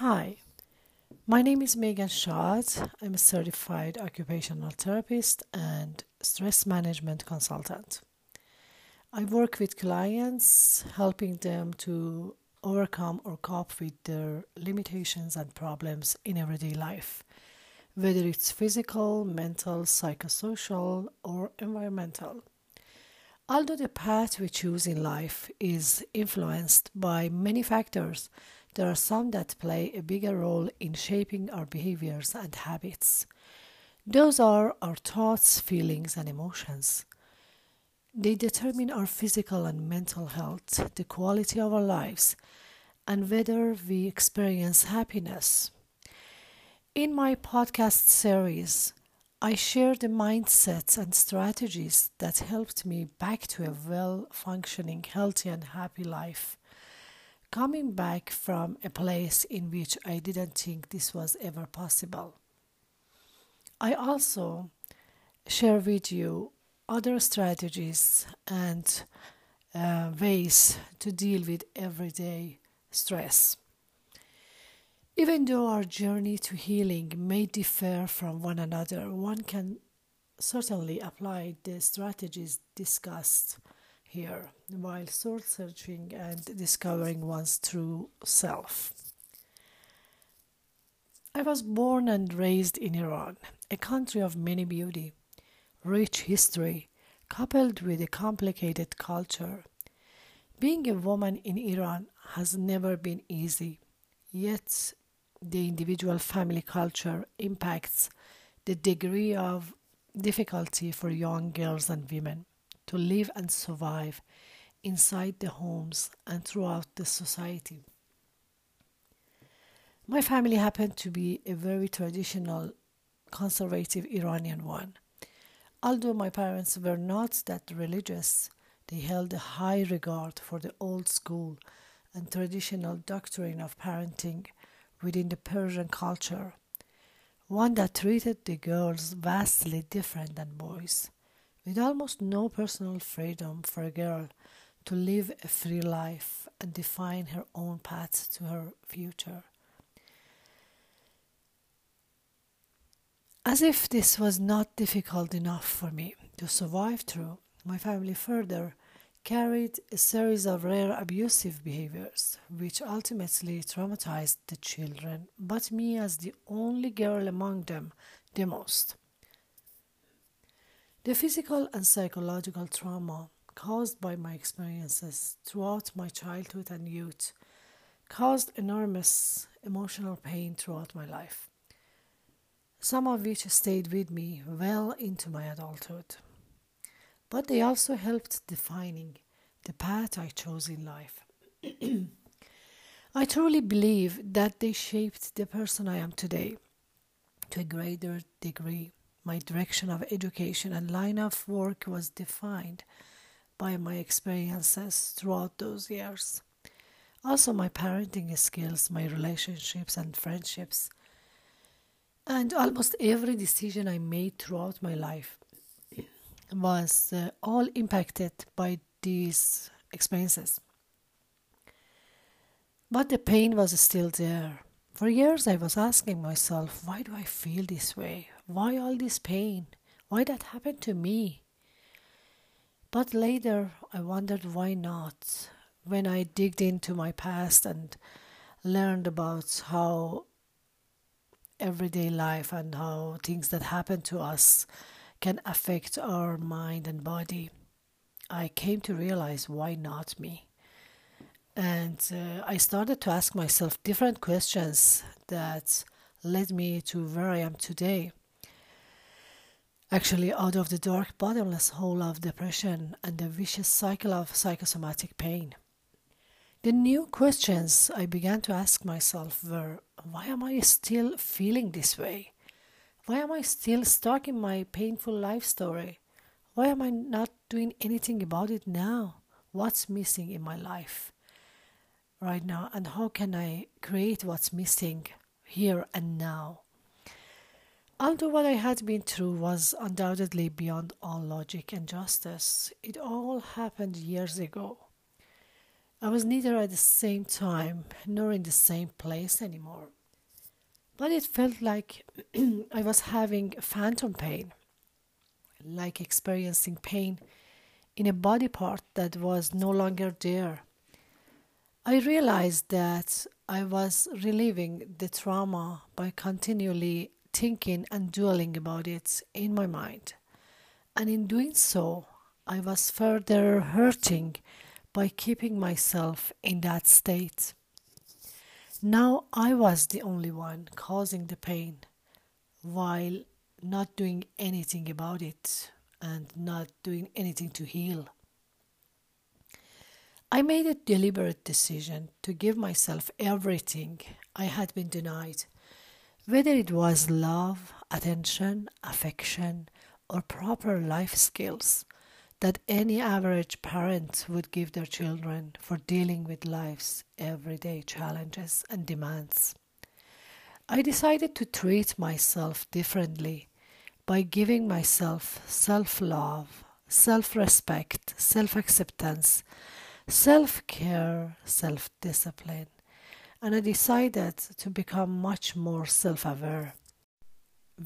Hi, my name is Megan Shad. I'm a certified occupational therapist and stress management consultant. I work with clients, helping them to overcome or cope with their limitations and problems in everyday life, whether it's physical, mental, psychosocial, or environmental. Although the path we choose in life is influenced by many factors, there are some that play a bigger role in shaping our behaviors and habits. Those are our thoughts, feelings, and emotions. They determine our physical and mental health, the quality of our lives, and whether we experience happiness. In my podcast series, I share the mindsets and strategies that helped me back to a well functioning, healthy, and happy life. Coming back from a place in which I didn't think this was ever possible. I also share with you other strategies and uh, ways to deal with everyday stress. Even though our journey to healing may differ from one another, one can certainly apply the strategies discussed here while soul searching and discovering one's true self. I was born and raised in Iran, a country of many beauty rich history, coupled with a complicated culture. Being a woman in Iran has never been easy, yet, the individual family culture impacts the degree of difficulty for young girls and women to live and survive inside the homes and throughout the society. My family happened to be a very traditional, conservative Iranian one. Although my parents were not that religious, they held a high regard for the old school and traditional doctrine of parenting within the Persian culture, one that treated the girls vastly different than boys, with almost no personal freedom for a girl to live a free life and define her own path to her future. As if this was not difficult enough for me to survive through, my family further carried a series of rare abusive behaviors, which ultimately traumatized the children, but me as the only girl among them the most. The physical and psychological trauma caused by my experiences throughout my childhood and youth caused enormous emotional pain throughout my life some of which stayed with me well into my adulthood. But they also helped defining the path I chose in life. I truly believe that they shaped the person I am today to a greater degree. My direction of education and line of work was defined by my experiences throughout those years. Also, my parenting skills, my relationships and friendships and almost every decision I made throughout my life was uh, all impacted by these experiences. But the pain was still there. For years, I was asking myself, why do I feel this way? Why all this pain? Why that happened to me? But later, I wondered why not. When I digged into my past and learned about how everyday life and how things that happen to us can affect our mind and body, I came to realize why not me? And uh, I started to ask myself different questions that led me to where I am today. Actually, out of the dark, bottomless hole of depression and the vicious cycle of psychosomatic pain. The new questions I began to ask myself were why am I still feeling this way? Why am I still stuck in my painful life story? Why am I not doing anything about it now? What's missing in my life right now? And how can I create what's missing here and now? Although what I had been through was undoubtedly beyond all logic and justice, it all happened years ago I was neither at the same time nor in the same place anymore. But it felt like I was having phantom pain, like experiencing pain in a body part that was no longer there. I realized that I was reliving the trauma by continually thinking and dwelling about it in my mind. And in doing so, I was further hurting by keeping myself in that state. Now I was the only one causing the pain while not doing anything about it and not doing anything to heal. I made a deliberate decision to give myself everything I had been denied, whether it was love, attention, affection, or proper life skills that any average parent would give their children for dealing with life's everyday challenges and demands. I decided to treat myself differently by giving myself self love, self respect, self acceptance, self care, self discipline, and I decided to become much more self aware.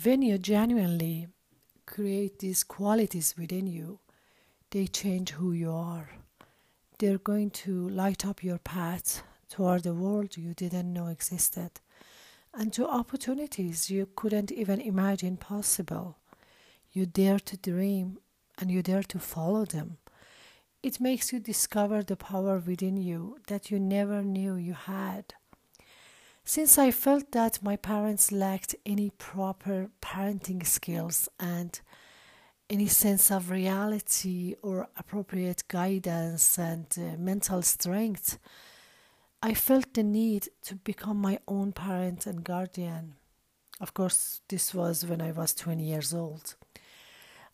When you genuinely create these qualities within you, they change who you are. They're going to light up your path toward the world you didn't know existed and to opportunities you couldn't even imagine possible. You dare to dream and you dare to follow them. It makes you discover the power within you that you never knew you had. Since I felt that my parents lacked any proper parenting skills and any sense of reality or appropriate guidance and uh, mental strength, I felt the need to become my own parent and guardian. Of course, this was when I was 20 years old.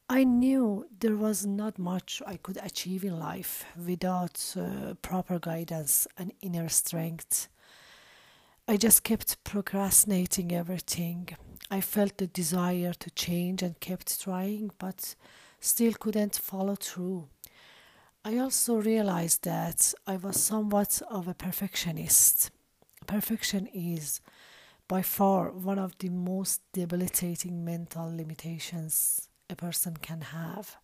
I knew there was not much I could achieve in life without uh, proper guidance and inner strength. I just kept procrastinating everything I felt the desire to change and kept trying, but still couldn't follow through. I also realized that I was somewhat of a perfectionist. Perfection is by far one of the most debilitating mental limitations a person can have.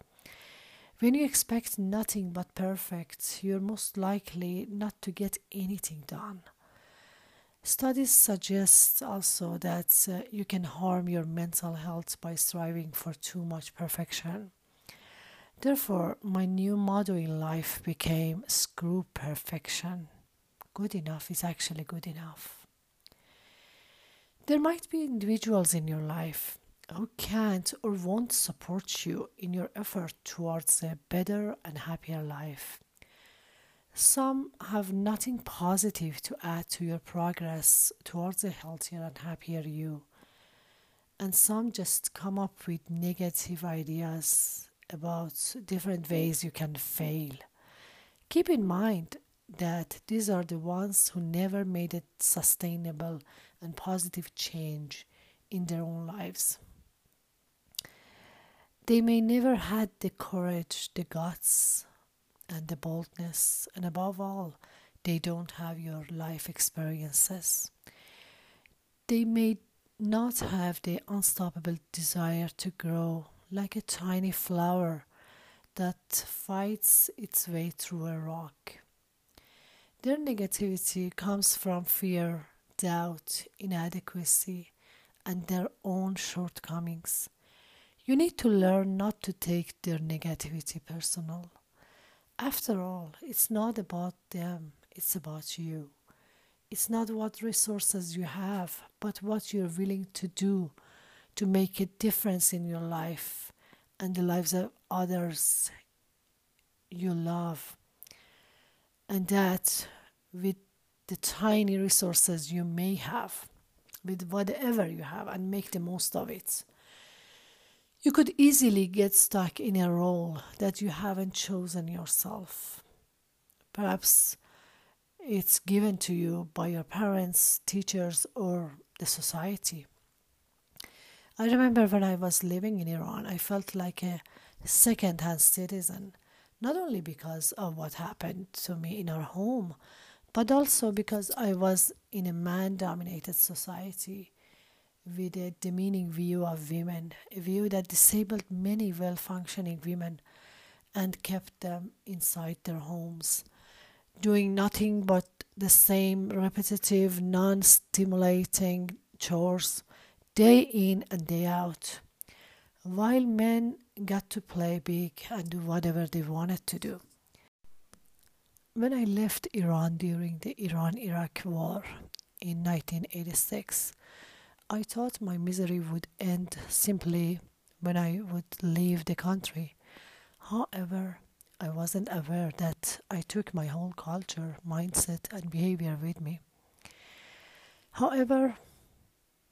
When you expect nothing but perfect, you're most likely not to get anything done. Studies suggest also that uh, you can harm your mental health by striving for too much perfection. Therefore, my new motto in life became screw perfection. Good enough is actually good enough. There might be individuals in your life who can't or won't support you in your effort towards a better and happier life. Some have nothing positive to add to your progress towards a healthier and happier you. And some just come up with negative ideas about different ways you can fail. Keep in mind that these are the ones who never made a sustainable and positive change in their own lives. They may never had the courage, the guts, and the boldness, and above all, they don't have your life experiences. They may not have the unstoppable desire to grow like a tiny flower that fights its way through a rock. Their negativity comes from fear, doubt, inadequacy, and their own shortcomings. You need to learn not to take their negativity personal. After all, it's not about them, it's about you. It's not what resources you have, but what you're willing to do to make a difference in your life and the lives of others you love. And that with the tiny resources you may have, with whatever you have, and make the most of it. You could easily get stuck in a role that you haven't chosen yourself. Perhaps it's given to you by your parents, teachers, or the society. I remember when I was living in Iran, I felt like a second hand citizen not only because of what happened to me in our home, but also because I was in a man dominated society with a demeaning view of women, a view that disabled many well functioning women and kept them inside their homes, doing nothing but the same repetitive, non stimulating chores day in and day out, while men got to play big and do whatever they wanted to do. When I left Iran during the Iran Iraq War in 1986, I thought my misery would end simply when I would leave the country. However, I wasn't aware that I took my whole culture, mindset, and behavior with me. However,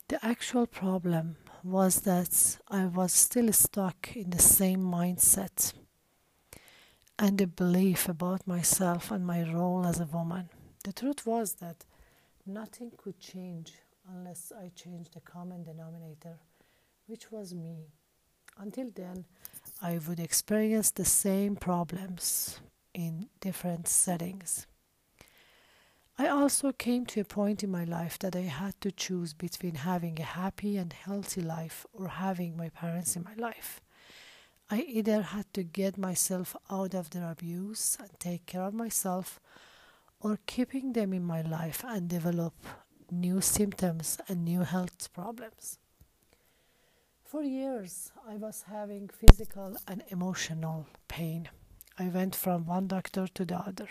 the actual problem was that I was still stuck in the same mindset and the belief about myself and my role as a woman. The truth was that nothing could change unless I changed the common denominator, which was me. Until then, I would experience the same problems in different settings. I also came to a point in my life that I had to choose between having a happy and healthy life or having my parents in my life. I either had to get myself out of their abuse and take care of myself, or keeping them in my life and develop new symptoms and new health problems. For years, I was having physical and emotional pain. I went from one doctor to the other.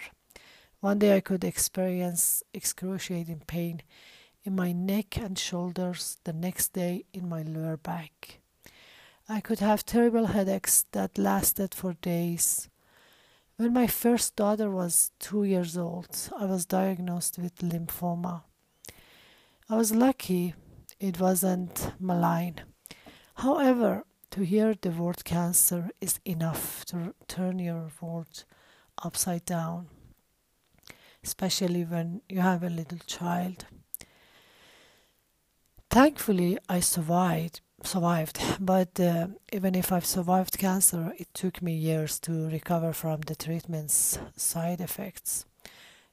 One day I could experience excruciating pain in my neck and shoulders, the next day in my lower back. I could have terrible headaches that lasted for days. When my first daughter was two years old, I was diagnosed with lymphoma. I was lucky it wasn't malign. However, to hear the word cancer is enough to turn your world upside down, especially when you have a little child. Thankfully, I survived. Survived, but uh, even if I've survived cancer, it took me years to recover from the treatment's side effects,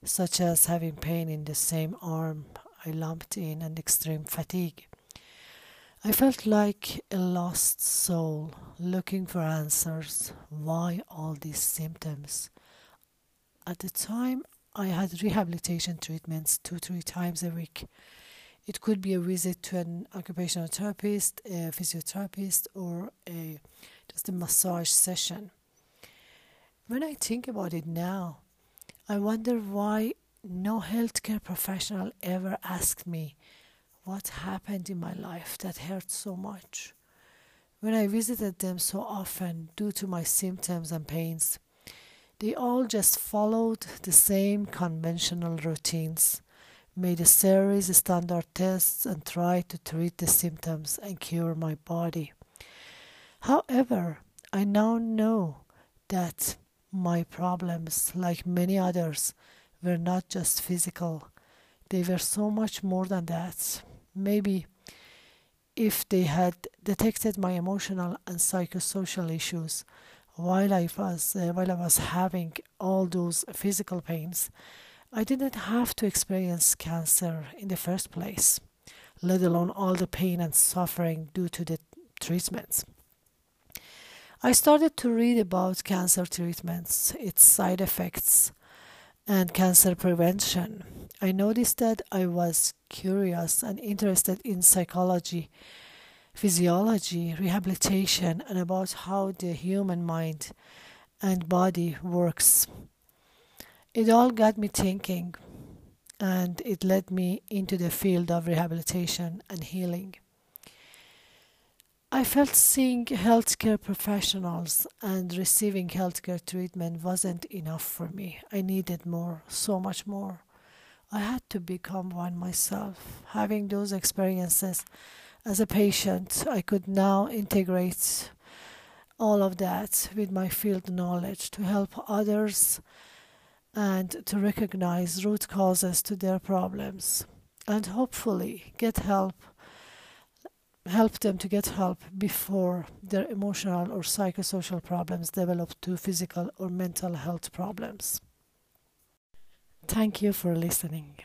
such as having pain in the same arm I lumped in and extreme fatigue. I felt like a lost soul looking for answers. Why all these symptoms? At the time, I had rehabilitation treatments two, three times a week. It could be a visit to an occupational therapist, a physiotherapist, or a just a massage session. When I think about it now, I wonder why no healthcare professional ever asked me what happened in my life that hurt so much. When I visited them so often due to my symptoms and pains, they all just followed the same conventional routines, made a series of standard tests, and tried to treat the symptoms and cure my body. However, I now know that my problems, like many others, were not just physical, they were so much more than that. Maybe if they had detected my emotional and psychosocial issues while I was uh, while I was having all those physical pains, I didn't have to experience cancer in the first place, let alone all the pain and suffering due to the treatments. I started to read about cancer treatments, its side effects, and cancer prevention. I noticed that I was curious and interested in psychology, physiology, rehabilitation, and about how the human mind and body works. It all got me thinking, and it led me into the field of rehabilitation and healing. I felt seeing healthcare professionals and receiving healthcare treatment wasn't enough for me. I needed more, so much more. I had to become one myself. Having those experiences as a patient, I could now integrate all of that with my field knowledge to help others and to recognize root causes to their problems and hopefully get help help them to get help before their emotional or psychosocial problems develop to physical or mental health problems. Thank you for listening.